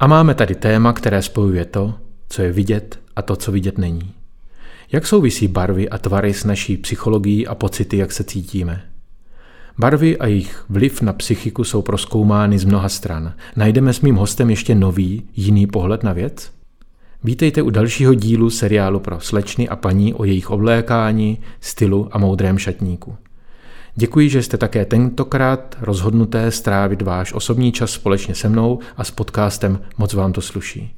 A máme tady téma, které spojuje to, co je vidět a to, co vidět není. Jak souvisí barvy a tvary s naší psychologií a pocity, jak se cítíme? Barvy a jejich vliv na psychiku jsou proskoumány z mnoha stran. Najdeme s mým hostem ještě nový, jiný pohled na věc? Vítejte u dalšího dílu seriálu pro slečny a paní o jejich oblékání, stylu a moudrém šatníku. Děkuji, že jste také tentokrát rozhodnuté strávit váš osobní čas společně se mnou a s podcastem Moc vám to sluší.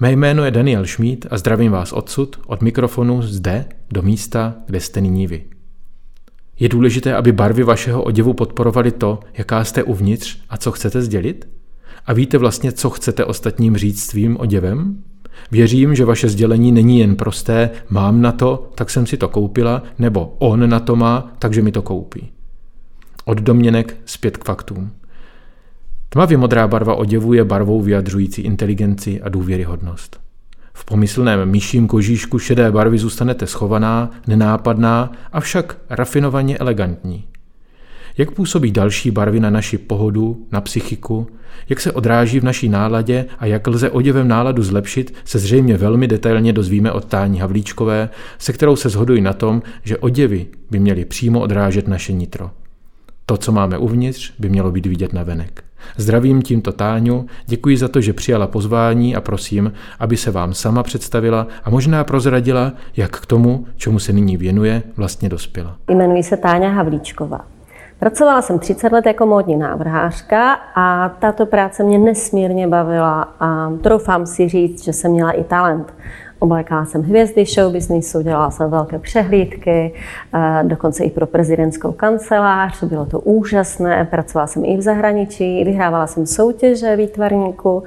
Mé jméno je Daniel Šmíd a zdravím vás odsud, od mikrofonu zde do místa, kde jste nyní vy. Je důležité, aby barvy vašeho oděvu podporovaly to, jaká jste uvnitř a co chcete sdělit? A víte vlastně, co chcete ostatním říct svým oděvem? Věřím, že vaše sdělení není jen prosté mám na to, tak jsem si to koupila, nebo on na to má, takže mi to koupí. Od domněnek zpět k faktům. Tmavě modrá barva oděvu je barvou vyjadřující inteligenci a důvěryhodnost. V pomyslném myším kožíšku šedé barvy zůstanete schovaná, nenápadná, avšak rafinovaně elegantní. Jak působí další barvy na naši pohodu, na psychiku, jak se odráží v naší náladě a jak lze oděvem náladu zlepšit, se zřejmě velmi detailně dozvíme od Tání Havlíčkové, se kterou se shodují na tom, že oděvy by měly přímo odrážet naše nitro. To, co máme uvnitř, by mělo být vidět na venek. Zdravím tímto Táňu, děkuji za to, že přijala pozvání a prosím, aby se vám sama představila a možná prozradila, jak k tomu, čemu se nyní věnuje, vlastně dospěla. Jmenuji se Táňa Havlíčková. Pracovala jsem 30 let jako módní návrhářka a tato práce mě nesmírně bavila a troufám si říct, že jsem měla i talent. Oblékala jsem hvězdy show businessu, dělala jsem velké přehlídky, eh, dokonce i pro prezidentskou kancelář, bylo to úžasné, pracovala jsem i v zahraničí, vyhrávala jsem soutěže výtvarníku,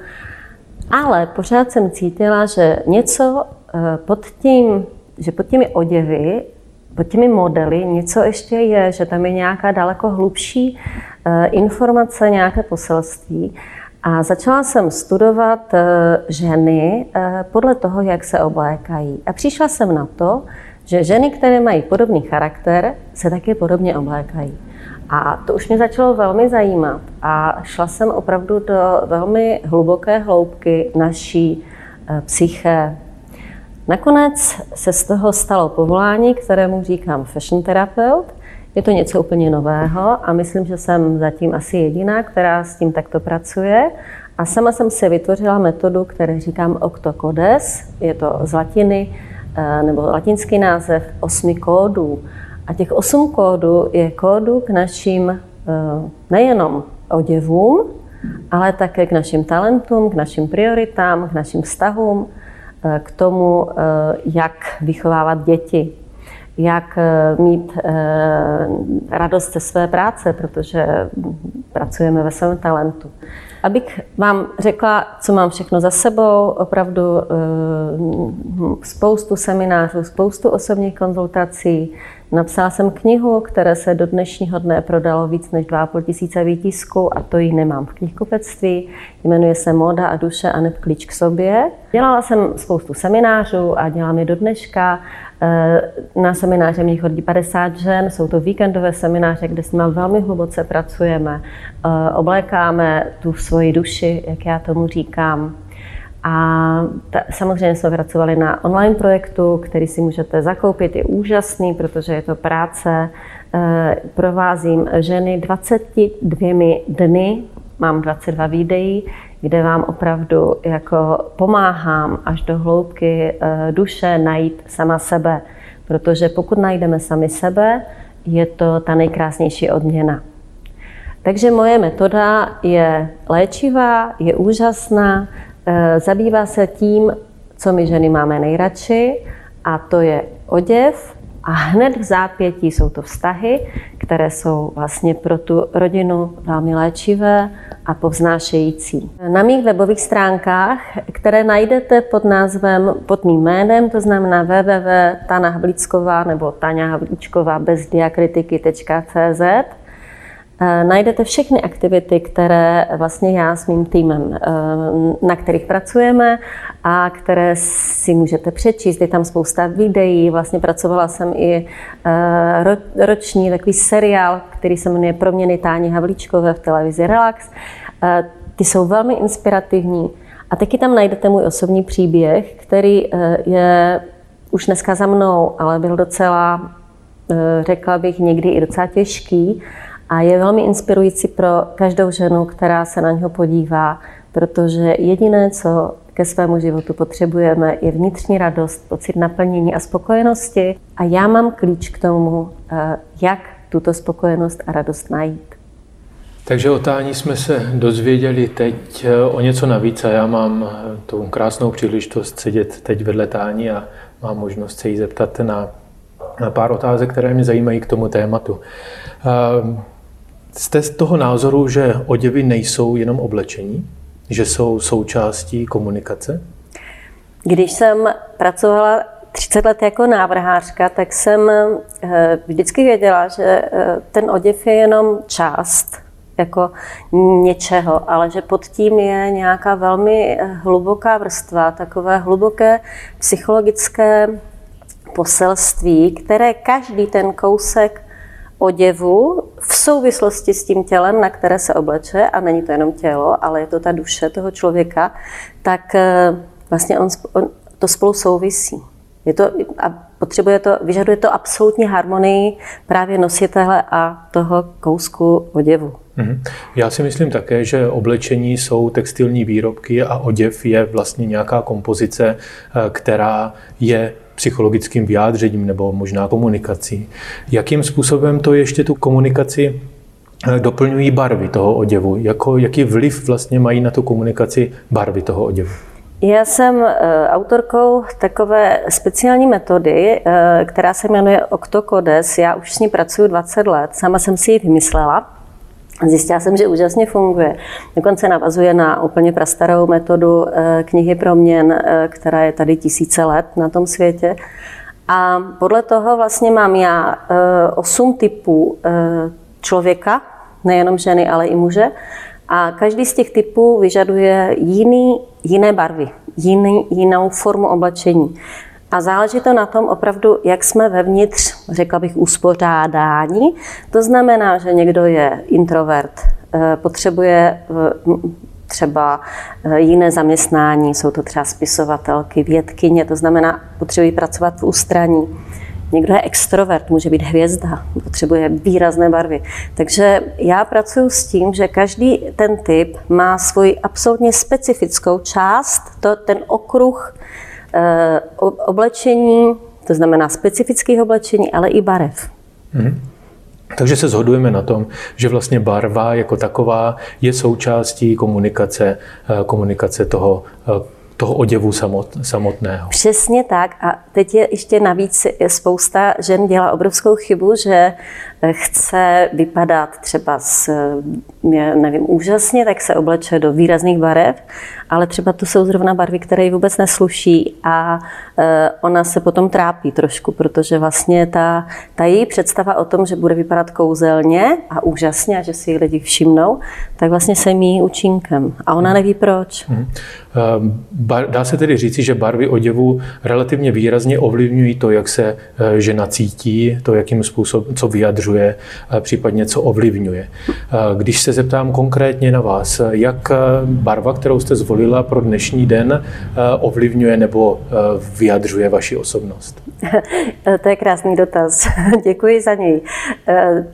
ale pořád jsem cítila, že něco eh, pod tím, že pod těmi oděvy pod těmi modely něco ještě je, že tam je nějaká daleko hlubší eh, informace, nějaké poselství. A začala jsem studovat eh, ženy eh, podle toho, jak se oblékají. A přišla jsem na to, že ženy, které mají podobný charakter, se taky podobně oblékají. A to už mě začalo velmi zajímat. A šla jsem opravdu do velmi hluboké hloubky naší psyché, Nakonec se z toho stalo povolání, kterému říkám fashion terapeut. Je to něco úplně nového a myslím, že jsem zatím asi jediná, která s tím takto pracuje. A sama jsem si vytvořila metodu, kterou říkám Octocodes. Je to z latiny, eh, nebo latinský název osmi kódů. A těch osm kódů je kódů k našim eh, nejenom oděvům, ale také k našim talentům, k našim prioritám, k našim vztahům, Eh, k tomu, jak vychovávat děti, jak eh, mít radost ze své práce, protože pracujeme ve svém talentu. Abych vám řekla, co mám všechno za sebou, opravdu spoustu seminářů, spoustu osobních konzultací, Napsala jsem knihu, které se do dnešního dne prodalo víc než 2,5 tisíce výtisků a to ji nemám v knihkupectví. Jmenuje se Moda a duše a neb klíč k sobě. Dělala jsem spoustu seminářů a dělám je do dneška. Eh, na semináře mě chodí 50 žen, jsou to víkendové semináře, kde s nimi velmi hluboce pracujeme. Eh, oblékáme tu svoji duši, jak já tomu říkám. A ta, samozřejmě jsme pracovali na online projektu, který si můžete zakoupit, je úžasný, protože je to práce. E, provázím ženy 22 dny, mám 22 videí, kde vám opravdu jako pomáhám až do hloubky e, duše najít sama sebe. Protože pokud najdeme sami sebe, je to ta nejkrásnější odměna. Takže moje metoda je léčivá, je úžasná, Eh, zabývá se tím, co my ženy máme nejradši, a to je oděv. A hned v zápětí jsou to vztahy, které jsou vlastně pro tu rodinu velmi léčivé a povznášející. Na mých webových stránkách, které najdete pod názvem, pod mým jménem, to znamená www.tana Havlíčková nebo Tania Havlíčková bez diakritiky.cz, najdete všechny aktivity, které vlastně já s mým týmem, eh, na kterých pracujeme a které si můžete přečíst. Je tam spousta videí, vlastně pracovala jsem i eh, roční takový seriál, který se jmenuje Proměny Táni Havlíčkové v televizi Relax. Ty jsou velmi inspirativní. A taky tam najdete můj osobní příběh, který je už dneska za mnou, ale byl docela, řekla bych, někdy i docela těžký a je velmi inspirující pro každou ženu, která se na něho podívá, protože jediné, co ke svému životu potřebujeme, je vnitřní radost, pocit naplnění a spokojenosti. A já mám klíč k tomu, eh, jak tuto spokojenost a radost najít. Takže o Tání jsme se dozvěděli teď eh, o něco navíc a já mám eh, tu krásnou příležitost sedět teď vedle Tání a mám možnost se jí zeptat na, na pár otázek, které mě zajímají k tomu tématu. Jste z toho názoru, že oděvy nejsou jenom oblečení, že jsou součástí komunikace? Když jsem pracovala 30 let jako návrhářka, tak jsem eh, vždycky věděla, že eh, ten oděv je jenom část jako něčeho, ale že pod tím je nějaká velmi eh, hluboká vrstva, takové hluboké psychologické poselství, které každý ten kousek oděvu v souvislosti s tím tělem, na které se obleče, a není to jenom tělo, ale je to ta duše toho člověka, tak eh, vlastně on, on to spolu souvisí. Je to, a potřebuje to, vyžaduje to absolutní harmonii právě nositele a toho kousku oděvu. Mhm. Já si myslím také, že oblečení jsou textilní výrobky a oděv je vlastně nějaká kompozice, eh, která je psychologickým vyjádřením nebo možná komunikací. Jakým způsobem to ještě tu komunikaci eh, doplňují barvy toho oděvu? Jako, jaký vliv vlastně mají na tu komunikaci barvy toho oděvu? Já jsem eh, autorkou takové speciální metody, eh, která se jmenuje Octocodes. Já už s ní pracuji 20 let, sama jsem si ji vymyslela. Zjistila jsem, že úžasně funguje. Dokonce navazuje na úplně prastarou metodu eh, knihy proměn, eh, která je tady tisíce let na tom světě. A podle toho vlastně mám já eh, osm typů člověka, nejenom ženy, ale i muže. A každý z těch typů vyžaduje jiný, jiné barvy, jiný, jinou formu oblečení. A záleží to na tom opravdu, jak jsme vevnitř, řekla bych, uspořádání. To znamená, že někdo je introvert, eh, potřebuje eh, třeba eh, jiné zaměstnání, jsou to třeba spisovatelky, vědkyně, to znamená, potřebují pracovat v ústraní. Někdo je extrovert, může být hvězda, potřebuje výrazné barvy. Takže já pracuji s tím, že každý ten typ má svoji absolutně specifickou část, to, ten okruh oblečení, to znamená specifických oblečení, ale i barev. Mm-hmm. Takže se shodujeme na tom, že vlastně barva jako taková je součástí komunikace, eh, komunikace toho, eh, toho oděvu samot, samotného. Přesně tak. A teď je ještě navíc spousta žen dělá obrovskou chybu, že chce vypadat třeba s, nevím, úžasně, tak se obleče do výrazných barev, ale třeba to jsou zrovna barvy, které jí vůbec nesluší a e, ona se potom trápí trošku, protože vlastně ta, ta její představa o tom, že bude vypadat kouzelně a úžasně a že si ji lidi všimnou, tak vlastně se mí účinkem a ona neví proč. Hmm. Dá se tedy říci, že barvy oděvu relativně výrazně ovlivňují to, jak se žena cítí, to, jakým způsobem, co vyjadřuje vyjadřuje, případně co ovlivňuje. Když se zeptám konkrétně na vás, jak barva, kterou jste zvolila pro dnešní den, ovlivňuje nebo vyjadřuje vaši osobnost? To je krásný dotaz. Děkuji za něj.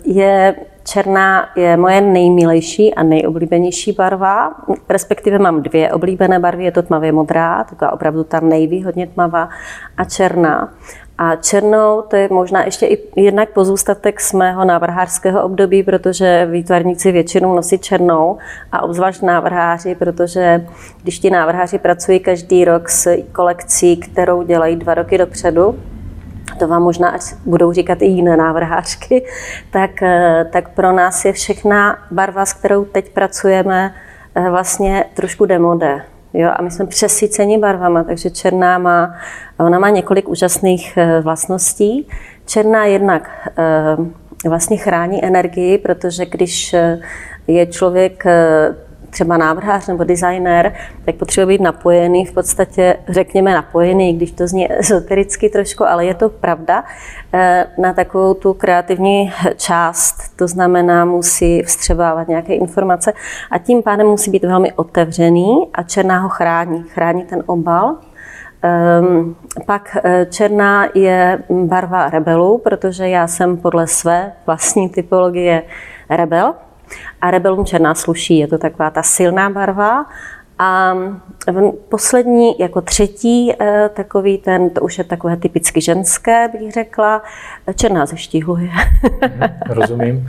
Je Černá je moje nejmilejší a nejoblíbenější barva, respektive mám dvě oblíbené barvy, je to tmavě modrá, taková opravdu ta nejví, hodně tmavá, a černá. A černou, to je možná ještě i jednak pozůstatek z mého návrhářského období, protože výtvarníci většinou nosí černou a obzvlášť návrháři, protože když ti návrháři pracují každý rok s kolekcí, kterou dělají dva roky dopředu, to vám možná až budou říkat i jiné návrhářky, tak, eh, tak pro nás je všechna barva, s kterou teď pracujeme, eh, vlastně trošku demode. Jo, a my jsme přesyceni barvama, takže černá má, ona má několik úžasných eh, vlastností. Černá jednak vlastně chrání energii, protože když je člověk třeba návrhář nebo designer, tak potřebuje být napojený, v podstatě řekněme napojený, když to zní ezotericky trošku, ale je to pravda, eh, na takovou tu kreativní část, to znamená musí vstřebávat nějaké informace a tím pádem musí být velmi otevřený a černá ho chrání, chrání ten obal, Um, pak eh, černá je barva rebelů, protože já jsem podle své vlastní typologie rebel, a rebelům černá sluší. Je to taková ta silná barva a poslední, jako třetí, eh, takový ten, to už je takové typicky ženské, bych řekla, černá zeštihluje. Mhm, rozumím.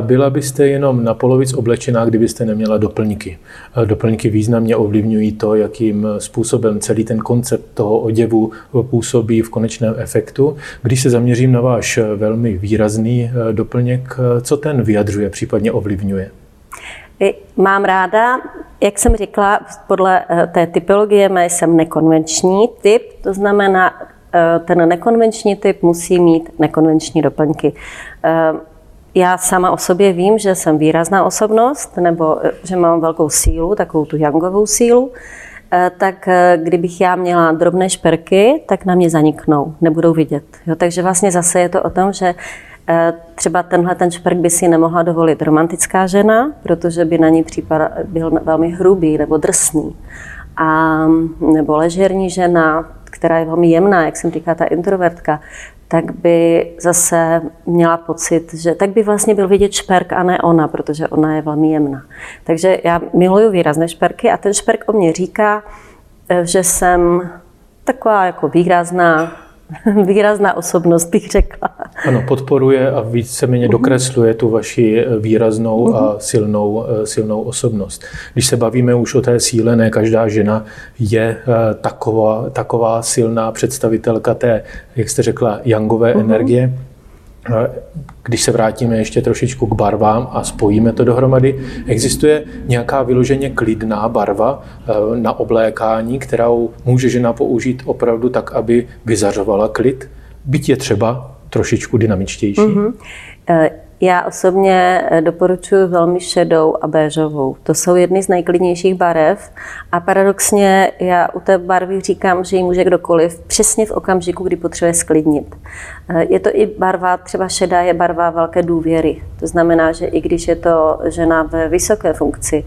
Byla byste jenom na polovic oblečená, kdybyste neměla doplňky. Doplňky významně ovlivňují to, jakým způsobem celý ten koncept toho oděvu působí v konečném efektu. Když se zaměřím na váš velmi výrazný eh, doplněk, eh, co ten vyjadřuje, případně ovlivňuje? Mám ráda, jak jsem řekla, podle eh, té typologie mé jsem nekonvenční typ, to znamená, eh, ten nekonvenční typ musí mít nekonvenční doplňky. Eh, já sama o sobě vím, že jsem výrazná osobnost, nebo že mám velkou sílu, takovou tu jangovou sílu, tak kdybych já měla drobné šperky, tak na mě zaniknou, nebudou vidět. Jo, takže vlastně zase je to o tom, že třeba tenhle ten šperk by si nemohla dovolit romantická žena, protože by na ní případ byl velmi hrubý nebo drsný. A, nebo ležerní žena, která je velmi jemná, jak jsem říká ta introvertka, tak by zase měla pocit, že tak by vlastně byl vidět šperk a ne ona, protože ona je velmi jemná. Takže já miluju výrazné šperky a ten šperk o mě říká, eh, že jsem taková jako výrazná, výrazná osobnost, bych řekla. Ano, podporuje a víceméně mhm. dokresluje tu vaši eh, výraznou a mhm. silnou, eh, silnou osobnost. Když se bavíme už o té síle, ne každá žena je eh, taková, taková silná představitelka té, jak jste řekla, jangové uhum. energie. Když se vrátíme ještě trošičku k barvám a spojíme to dohromady, existuje nějaká vyloženě klidná barva eh, na oblékání, kterou může žena použít opravdu tak, aby vyzařovala klid, byť je třeba trošičku dynamičtější? Mm-hmm. Já osobně eh, doporučuji velmi šedou a béžovou. To jsou jedny z nejklidnějších barev a paradoxně já u té barvy říkám, že ji může kdokoliv přesně v okamžiku, kdy potřebuje sklidnit. Eh, je to i barva, třeba šedá je barva velké důvěry. To znamená, že i když je to žena ve vysoké funkci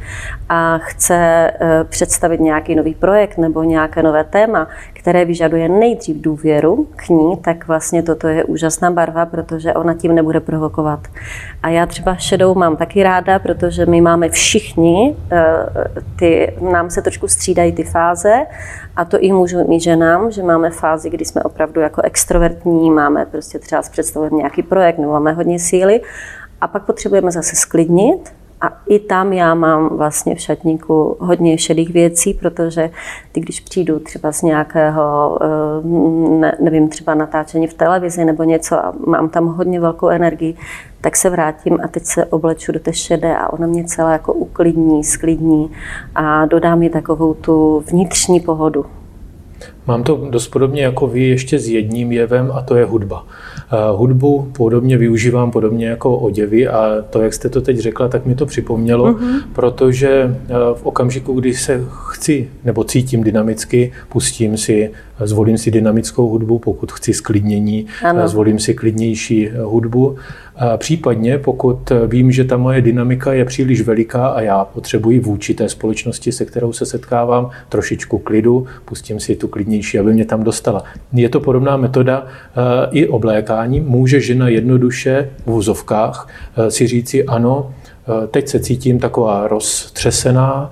a chce eh, představit nějaký nový projekt nebo nějaké nové téma, které vyžaduje nejdřív důvěru k ní, tak vlastně toto je úžasná barva, protože ona tím nebude provokovat. A já třeba šedou mám taky ráda, protože my máme všichni, eh, ty, nám se trošku střídají ty fáze a to i můžu mít ženám, že máme fázi, kdy jsme opravdu jako extrovertní, máme prostě třeba představovat nějaký projekt nebo máme hodně síly a pak potřebujeme zase sklidnit a i tam já mám vlastně v šatníku hodně šedých věcí, protože ty, když přijdu třeba z nějakého, eh, ne, nevím, třeba natáčení v televizi nebo něco a mám tam hodně velkou energii, tak se vrátím a teď se obleču do té šedé a ona mě celá jako uklidní, sklidní a dodá mi takovou tu vnitřní pohodu. Mám to dost podobně jako vy ještě s jedním jevem a to je hudba. Hudbu podobně využívám, podobně jako oděvy a to, jak jste to teď řekla, tak mi to připomnělo, mm-hmm. protože e, v okamžiku, kdy se chci nebo cítím dynamicky, pustím si, zvolím si dynamickou hudbu, pokud chci sklidnění, ano. zvolím si klidnější hudbu. A případně, pokud vím, že ta moje dynamika je příliš veliká a já potřebuji vůči té společnosti, se kterou se setkávám, trošičku klidu, pustím si tu klidnější, aby mě tam dostala. Je to podobná metoda i oblékání. Může žena jednoduše v úzovkách e, si říci ano, e, teď se cítím taková roztřesená,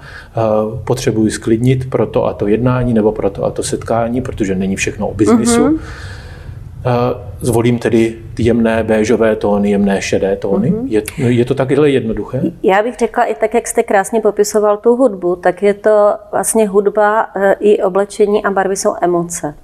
potřebuji sklidnit pro to a to jednání nebo pro to a to setkání, protože není všechno o biznisu. Mm-hmm Zvolím tedy jemné béžové tóny, jemné šedé tóny. Mm-hmm. Je, je to takhle jednoduché? Já bych řekla i tak, jak jste krásně popisoval tu hudbu, tak je to vlastně hudba i oblečení a barvy jsou emoce.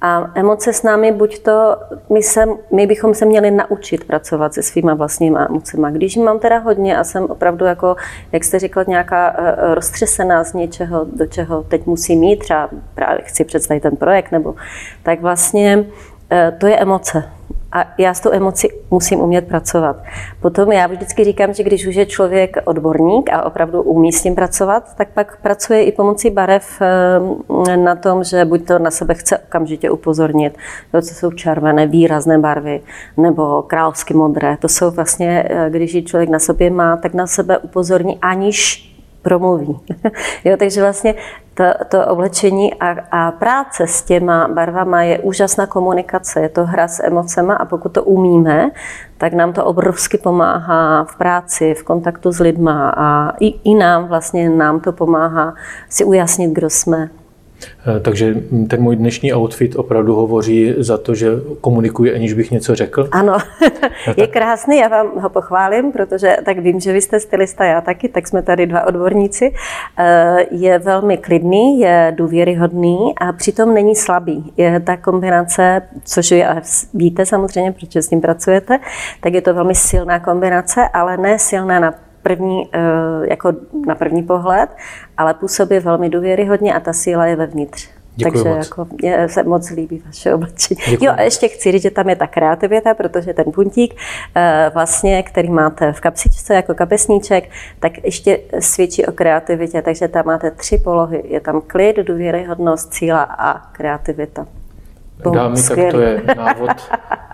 A emoce s námi, buď to, my, se, my bychom se měli naučit pracovat se svýma vlastníma emocema. Když mám teda hodně a jsem opravdu jako, jak jste řekla, nějaká e, roztřesená z něčeho, do čeho teď musím mít, třeba právě chci představit ten projekt, nebo tak vlastně Eh, to je emoce. A já s tou emocí musím umět pracovat. Potom já vždycky říkám, že když už je člověk odborník a opravdu umí s tím pracovat, tak pak pracuje i pomocí barev eh, na tom, že buď to na sebe chce okamžitě upozornit, to, co jsou červené, výrazné barvy, nebo královsky modré. To jsou vlastně, eh, když ji člověk na sobě má, tak na sebe upozorní, aniž promluví. jo, takže vlastně to, to oblečení a, a práce s těma barvama je úžasná komunikace, je to hra s emocema a pokud to umíme, tak nám to obrovsky pomáhá v práci, v kontaktu s lidma a i, i nám vlastně nám to pomáhá si ujasnit, kdo jsme. Eh, takže ten můj dnešní outfit opravdu hovoří za to, že komunikuji, aniž bych něco řekl? Ano, je krásný, já vám ho pochválím, protože tak vím, že vy jste stylista, já taky, tak jsme tady dva odborníci. Eh, je velmi klidný, je důvěryhodný a přitom není slabý. Je ta kombinace, což vy víte samozřejmě, protože s ním pracujete, tak je to velmi silná kombinace, ale ne silná na první, eh, jako na první pohled, ale působí velmi důvěryhodně a ta síla je vevnitř. Děkuji Takže moc. jako, mě se moc líbí vaše oblečení. Děkuji. Jo, a ještě chci říct, že tam je ta kreativita, protože ten puntík, eh, vlastně, který máte v kapsičce jako kapesníček, tak ještě svědčí o kreativitě. Takže tam máte tři polohy. Je tam klid, důvěryhodnost, síla a kreativita. Dámy, skvělý. tak to je návod,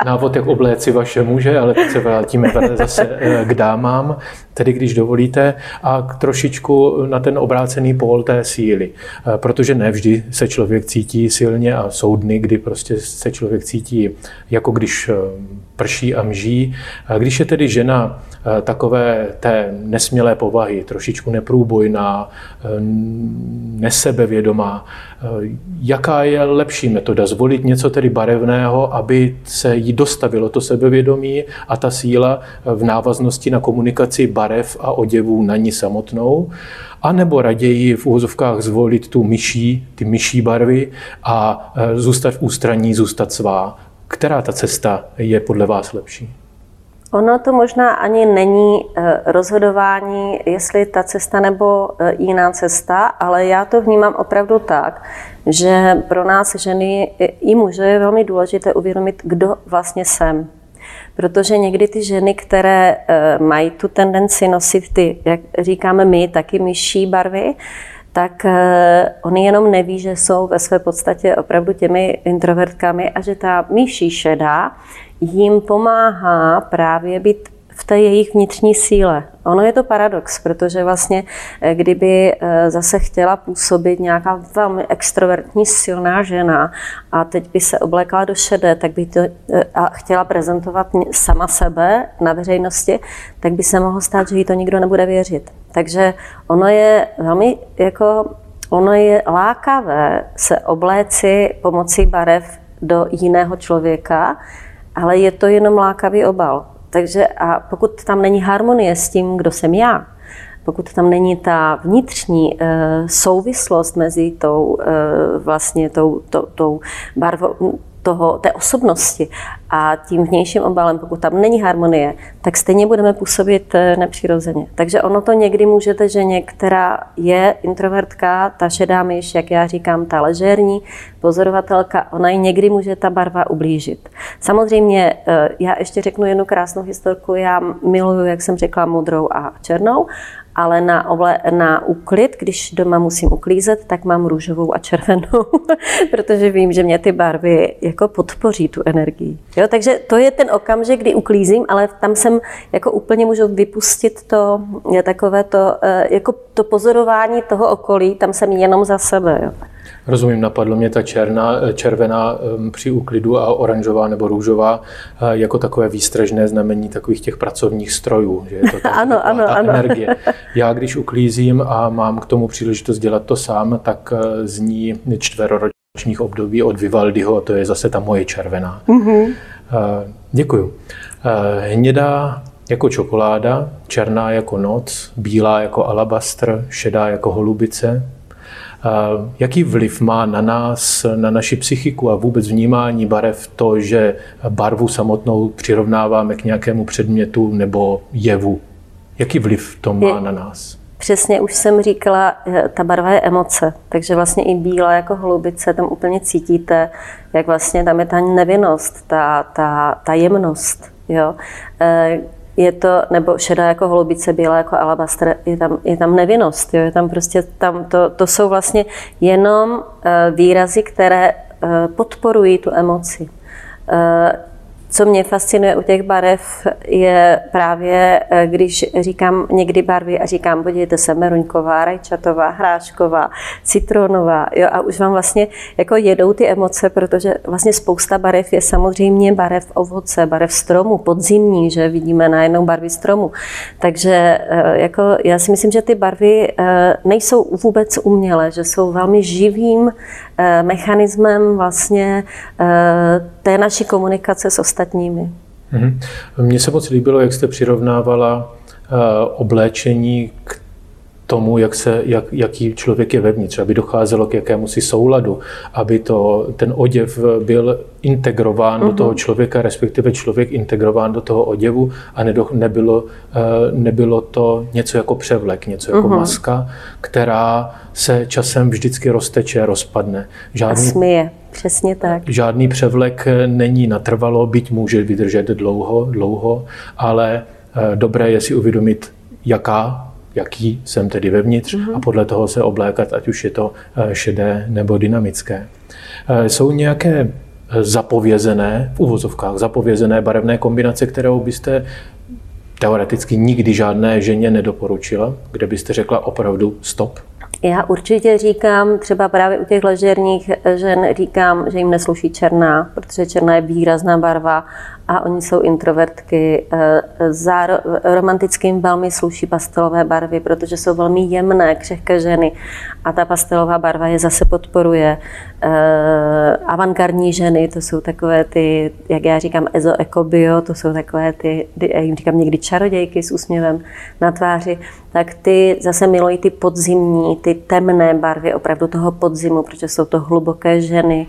návod, jak obléci vaše muže, ale teď se vrátíme zase eh, k dámám, tedy když dovolíte, a k trošičku na ten obrácený pól té síly. Eh, protože ne vždy se člověk cítí silně a jsou dny, kdy prostě se člověk cítí jako když eh, prší a mží. Když je tedy žena takové té nesmělé povahy, trošičku neprůbojná, nesebevědomá, jaká je lepší metoda? Zvolit něco tedy barevného, aby se jí dostavilo to sebevědomí a ta síla v návaznosti na komunikaci barev a oděvů na ní samotnou, a nebo raději v úvozovkách zvolit tu myší, ty myší barvy a zůstat v ústraní, zůstat svá. Která ta cesta je podle vás lepší? Ono to možná ani není e, rozhodování, jestli ta cesta nebo e, jiná cesta, ale já to vnímám opravdu tak, že pro nás ženy i muže je velmi důležité uvědomit, kdo vlastně jsem. Protože někdy ty ženy, které eh, mají tu tendenci nosit ty, jak říkáme my, taky myší barvy, tak eh, oni jenom neví, že jsou ve své podstatě opravdu těmi introvertkami a že ta myší šedá jim pomáhá právě být v té jejich vnitřní síle. Ono je to paradox, protože vlastně, eh, kdyby eh, zase chtěla působit nějaká velmi extrovertní, silná žena a teď by se oblékala do šedé, tak by to eh, a chtěla prezentovat sama sebe na veřejnosti, tak by se mohlo stát, že jí to nikdo nebude věřit. Takže ono je velmi jako ono je lákavé se obléci pomocí barev do jiného člověka, ale je to jenom lákavý obal. Takže a pokud tam není harmonie s tím, kdo jsem já, pokud tam není ta vnitřní e, souvislost mezi tou e, vlastně tou, to, tou barvou, toho, té osobnosti a tím vnějším obalem, pokud tam není harmonie, tak stejně budeme působit eh, nepřirozeně. Takže ono to někdy můžete, že některá je introvertka, ta šedá myš, jak já říkám, ta ležérní pozorovatelka, ona i někdy může ta barva ublížit. Samozřejmě, eh, já ještě řeknu jednu krásnou historku, já miluju, jak jsem řekla, modrou a černou ale na, oble, na úklid, když doma musím uklízet, tak mám růžovou a červenou, protože vím, že mě ty barvy jako podpoří tu energii. Jo, takže to je ten okamžik, kdy uklízím, ale tam jsem jako úplně můžu vypustit to, takové to, eh, jako to pozorování toho okolí, tam jsem jenom za sebe. Jo. Rozumím, napadlo mě ta černá, červená při úklidu a oranžová nebo růžová jako takové výstražné znamení takových těch pracovních strojů. Že je to ta, ano, ano, ta ano. energie. Já když uklízím a mám k tomu příležitost dělat to sám, tak e, zní čtveroročních období od Vivaldiho a to je zase ta moje červená. Mm-hmm. Děkuju. Hnědá jako čokoláda, černá jako noc, bílá jako alabastr, šedá jako holubice, Jaký vliv má na nás, na naši psychiku a vůbec vnímání barev to, že barvu samotnou přirovnáváme k nějakému předmětu nebo jevu? Jaký vliv to má na nás? přesně už jsem říkala, eh, ta barva je emoce, takže vlastně i bílá jako holubice, tam úplně cítíte, jak vlastně tam je ta nevinnost, ta, ta, ta jemnost. Jo? Eh, je to, nebo šedá jako holubice, bílá jako alabastr, je tam, je tam nevinnost, jo? je tam prostě, tam to, to jsou vlastně jenom eh, výrazy, které podporují tu emoci. Co mě fascinuje u těch barev, je právě, eh, když říkám někdy barvy a říkám, podívejte se, meruňková, rajčatová, hrášková, citronová, jo, a už vám vlastně jako jedou ty emoce, protože vlastně spousta barev je samozřejmě barev ovoce, barev stromu, podzimní, že vidíme najednou barvy stromu. Takže eh, jako já si myslím, že ty barvy eh, nejsou vůbec umělé, že jsou velmi živým mechanismem vlastně té naší komunikace s ostatními. Mm-hmm. Mně se moc líbilo, jak jste přirovnávala uh, obléčení k tomu, jak se, jak, jaký člověk je vevnitř, aby docházelo k jakému si souladu, aby to, ten oděv byl integrován mm-hmm. do toho mhm. člověka, respektive člověk integrován do toho oděvu a nedo, nebylo, eh, nebylo to něco jako převlek, něco jako mm-hmm. maska, která se časem vždycky rozteče, rozpadne. Žádný, a smije, přesně tak. Žádný převlek není natrvalo, byť může vydržet dlouho, dlouho, ale eh, dobré je si uvědomit, jaká jaký jsem tedy vevnitř mm-hmm. a podle toho se oblékat, ať už je to eh, šedé nebo dynamické. Eh, jsou nějaké eh, zapovězené, v uvozovkách zapovězené barevné kombinace, kterou byste teoreticky nikdy žádné ženě nedoporučila, kde byste řekla opravdu stop? Já určitě říkám, třeba právě u těch ležerních žen říkám, že jim nesluší černá, protože černá je výrazná barva a oni jsou introvertky. Eh, za romantickým velmi sluší pastelové barvy, protože jsou velmi jemné, křehké ženy a ta pastelová barva je zase podporuje. Eh, avantgardní ženy, to jsou takové ty, jak já říkám, ezo, eko, bio, to jsou takové ty, já jim říkám někdy čarodějky s úsměvem na tváři, tak ty zase milují ty podzimní, ty temné barvy opravdu toho podzimu, protože jsou to hluboké ženy,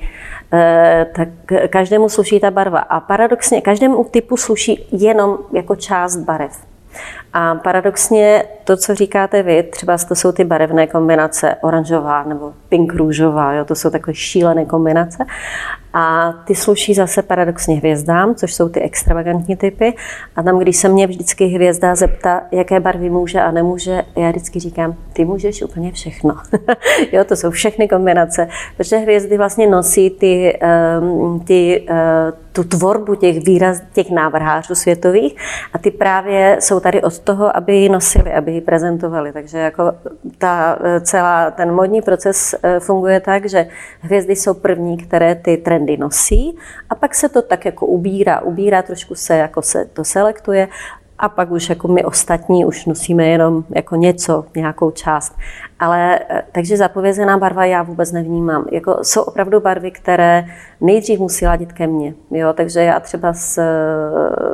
tak každému sluší ta barva. A paradoxně každému typu sluší jenom jako část barev. A paradoxně to, co říkáte vy, třeba to jsou ty barevné kombinace, oranžová nebo pink růžová, jo, to jsou takové šílené kombinace. A ty sluší zase paradoxně hvězdám, což jsou ty extravagantní typy. A tam, když se mě vždycky hvězda zeptá, jaké barvy může a nemůže, já vždycky říkám, ty můžeš úplně všechno. jo, to jsou všechny kombinace, protože hvězdy vlastně nosí ty, um, ty uh, tu tvorbu těch výraz, těch návrhářů světových a ty právě jsou tady od toho, aby ji nosili, aby ji prezentovali. Takže jako ta eh, celá, ten modní proces eh, funguje tak, že hvězdy jsou první, které ty trendy nosí a pak se to tak jako ubírá, ubírá, trošku se jako se to selektuje a pak už jako my ostatní už nosíme jenom jako něco, nějakou část. Ale eh, takže zapovězená barva já vůbec nevnímám. Jako, jsou opravdu barvy, které nejdřív musí ladit ke mně. Jo? Takže já třeba s,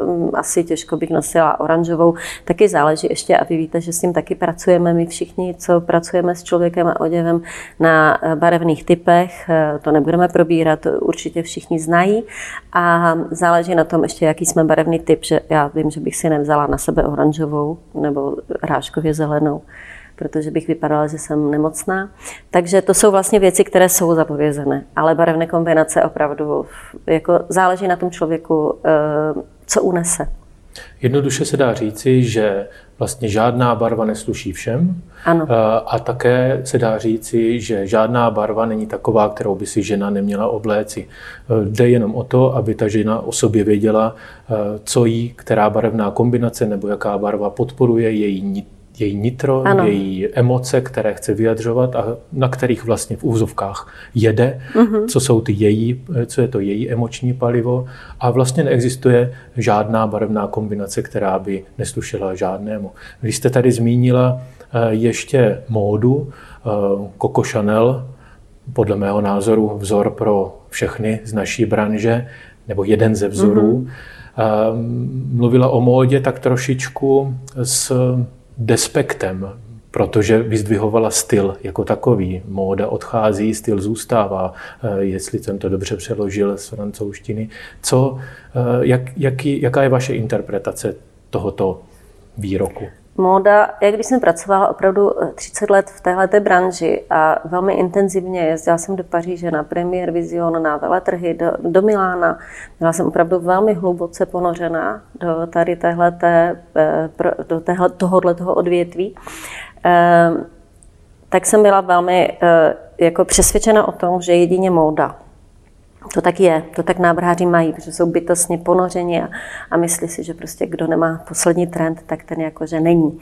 mm, asi těžko bych nosila oranžovou. Taky záleží ještě, a vy víte, že s tím taky pracujeme my všichni, co pracujeme s člověkem a oděvem na eh, barevných typech. Eh, to nebudeme probírat, to určitě všichni znají. A záleží na tom ještě, jaký jsme barevný typ, že já vím, že bych si nevzala na sebe oranžovou nebo rážkově zelenou protože bych vypadala, že jsem nemocná. Takže to jsou vlastně věci, které jsou zapovězené. Ale barevné kombinace opravdu jako záleží na tom člověku, eh, co unese. Jednoduše se dá říci, že vlastně žádná barva nesluší všem. Ano. Eh, a také se dá říci, že žádná barva není taková, kterou by si žena neměla obléci. Eh, jde jenom o to, aby ta žena o sobě věděla, co jí, která barevná kombinace nebo jaká barva podporuje její její nitro, ano. její emoce, které chce vyjadřovat a na kterých vlastně v úzovkách jede, uh-huh. co jsou ty její, co je to její emoční palivo a vlastně neexistuje žádná barevná kombinace, která by neslušela žádnému. Vy jste tady zmínila eh, ještě módu eh, Coco Chanel, podle mého názoru vzor pro všechny z naší branže, nebo jeden ze vzorů. Uh-huh. Mluvila o módě tak trošičku s despektem, protože vyzdvihovala styl jako takový. Móda odchází, styl zůstává, eh, jestli jsem to dobře přeložil z francouzštiny. Co, eh, jak, jaký, jaká je vaše interpretace tohoto výroku? Móda, jak když jsem pracovala opravdu 30 let v této branži a velmi intenzivně jezdila jsem do Paříže na Premier Vision, na veletrhy, do, do Milána. Byla jsem opravdu velmi hluboce ponořená do tady téhleté, do téhle, tohohle toho odvětví. Tak jsem byla velmi jako přesvědčena o tom, že jedině móda to tak je, to tak návrháři mají, protože jsou bytostně ponořeni a, a myslí si, že prostě kdo nemá poslední trend, tak ten jakože není.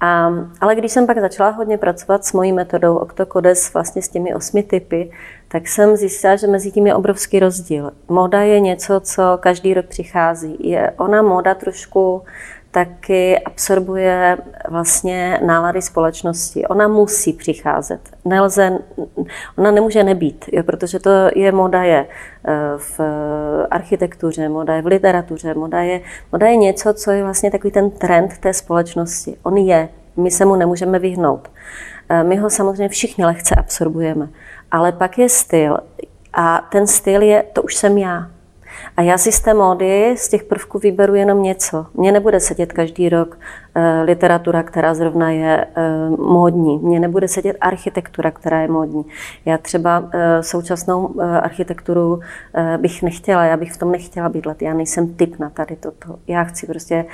A, ale když jsem pak začala hodně pracovat s mojí metodou Octocodes, vlastně s těmi osmi typy, tak jsem zjistila, že mezi tím je obrovský rozdíl. Moda je něco, co každý rok přichází. Je ona moda trošku taky absorbuje vlastně nálady společnosti. Ona musí přicházet. Nelze, ona nemůže nebýt, jo, protože to je moda je eh, v architektuře, moda je v literatuře, moda je, moda je něco, co je vlastně takový ten trend té společnosti. On je, my se mu nemůžeme vyhnout. Eh, my ho samozřejmě všichni lehce absorbujeme, ale pak je styl a ten styl je, to už jsem já. A já si z té módy, z těch prvků vyberu jenom něco. Mně nebude sedět každý rok e, literatura, která zrovna je e, módní. Mně nebude sedět architektura, která je módní. Já třeba e, současnou architekturu bych nechtěla, já bych v tom nechtěla bydlet. Já nejsem typ na tady toto. Já chci prostě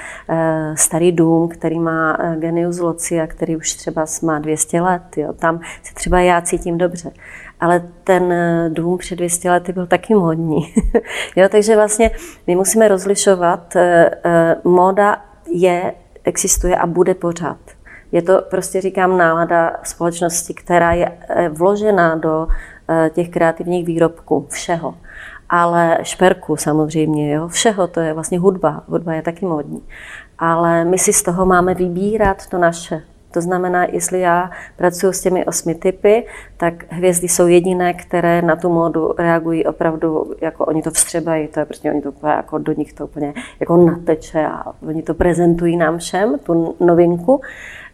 starý dům, který má genius loci a který už třeba má 200 let. Jo. Tam se třeba já cítím dobře ale ten eh, dům před 200 lety byl taky modní. jo, takže vlastně my musíme rozlišovat, eh, eh, móda je, existuje a bude pořád. Je to prostě, říkám, nálada společnosti, která je vložena do těch kreativních výrobků, všeho. Ale šperku samozřejmě, jo, všeho, to je vlastně hudba. Hudba je taky modní. Ale my si z toho máme vybírat to naše. To znamená, jestli já pracuji s těmi osmi typy, tak hvězdy jsou jediné, které na tu módu reagují opravdu, jako oni to vstřebají, to je prostě, oni to úplně, jako do nich to úplně jako nateče a oni to prezentují nám všem, tu novinku,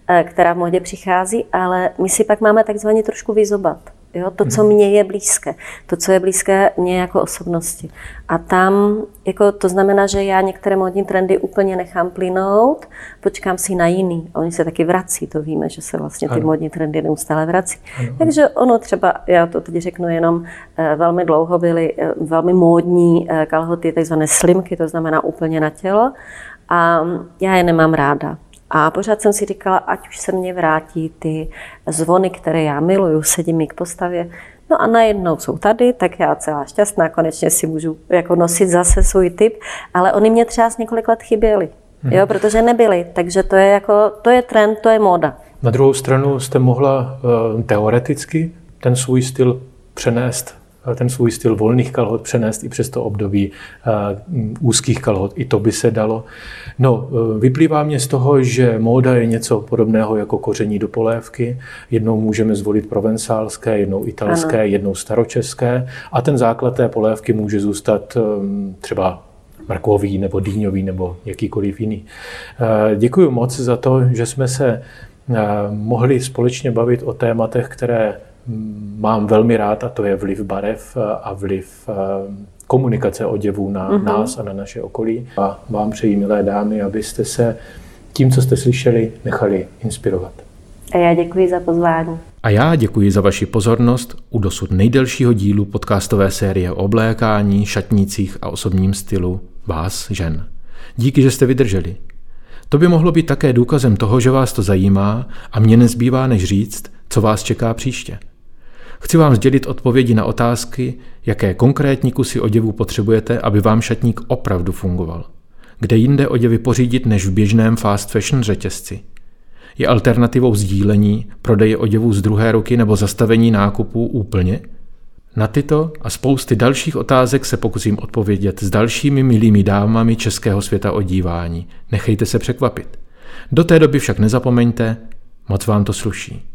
eh, která v modě přichází, ale my si pak máme takzvaně trošku vyzobat. Jo? To, co mně je blízké, to, co je blízké mně jako osobnosti. A tam, jako, to znamená, že já některé modní trendy úplně nechám plynout, počkám si na jiný. Oni se taky vrací, to víme, že se vlastně ty ano. modní trendy neustále vrací. Ano. Takže ono třeba, já to teď řeknu jenom, eh, velmi dlouho byly eh, velmi módní eh, kalhoty, takzvané slimky, to znamená úplně na tělo. A já je nemám ráda. A pořád jsem si říkala, ať už se mě vrátí ty zvony, které já miluju, sedím mi k postavě. No a najednou jsou tady, tak já celá šťastná, konečně si můžu jako nosit zase svůj typ, ale oni mě třeba z několik let chyběli, hmm. jo, protože nebyli, takže to je jako, to je trend, to je móda. Na druhou stranu jste mohla uh, teoreticky ten svůj styl přenést ten svůj styl volných kalhot přenést i přes to období uh, úzkých kalhot. I to by se dalo. No, uh, vyplývá mě z toho, že móda je něco podobného jako koření do polévky. Jednou můžeme zvolit provencálské, jednou italské, ano. jednou staročeské a ten základ té polévky může zůstat um, třeba mrkový nebo dýňový nebo jakýkoliv jiný. Děkuji moc za to, že jsme se mohli společně bavit o tématech, které mám velmi rád a to je vliv barev a vliv eh, komunikace oděvů na mm-hmm. nás a na naše okolí. A vám přeji, milé dámy, abyste se tím, co jste slyšeli, nechali inspirovat. A já děkuji za pozvání. A já děkuji za vaši pozornost u dosud nejdelšího dílu podcastové série o oblékání, šatnících a osobním stylu vás, žen. Díky, že jste vydrželi. To by mohlo být také důkazem toho, že vás to zajímá a mě nezbývá než říct, co vás čeká příště. Chci vám sdělit odpovědi na otázky, jaké konkrétní kusy oděvů potřebujete, aby vám šatník opravdu fungoval. Kde jinde oděvy pořídit než v běžném fast fashion řetězci? Je alternativou sdílení, prodeje oděvů z druhé ruky nebo zastavení nákupů úplně? Na tyto a spousty dalších otázek se pokusím odpovědět s dalšími milými dámami českého světa odívání. Nechejte se překvapit. Do té doby však nezapomeňte, moc vám to sluší.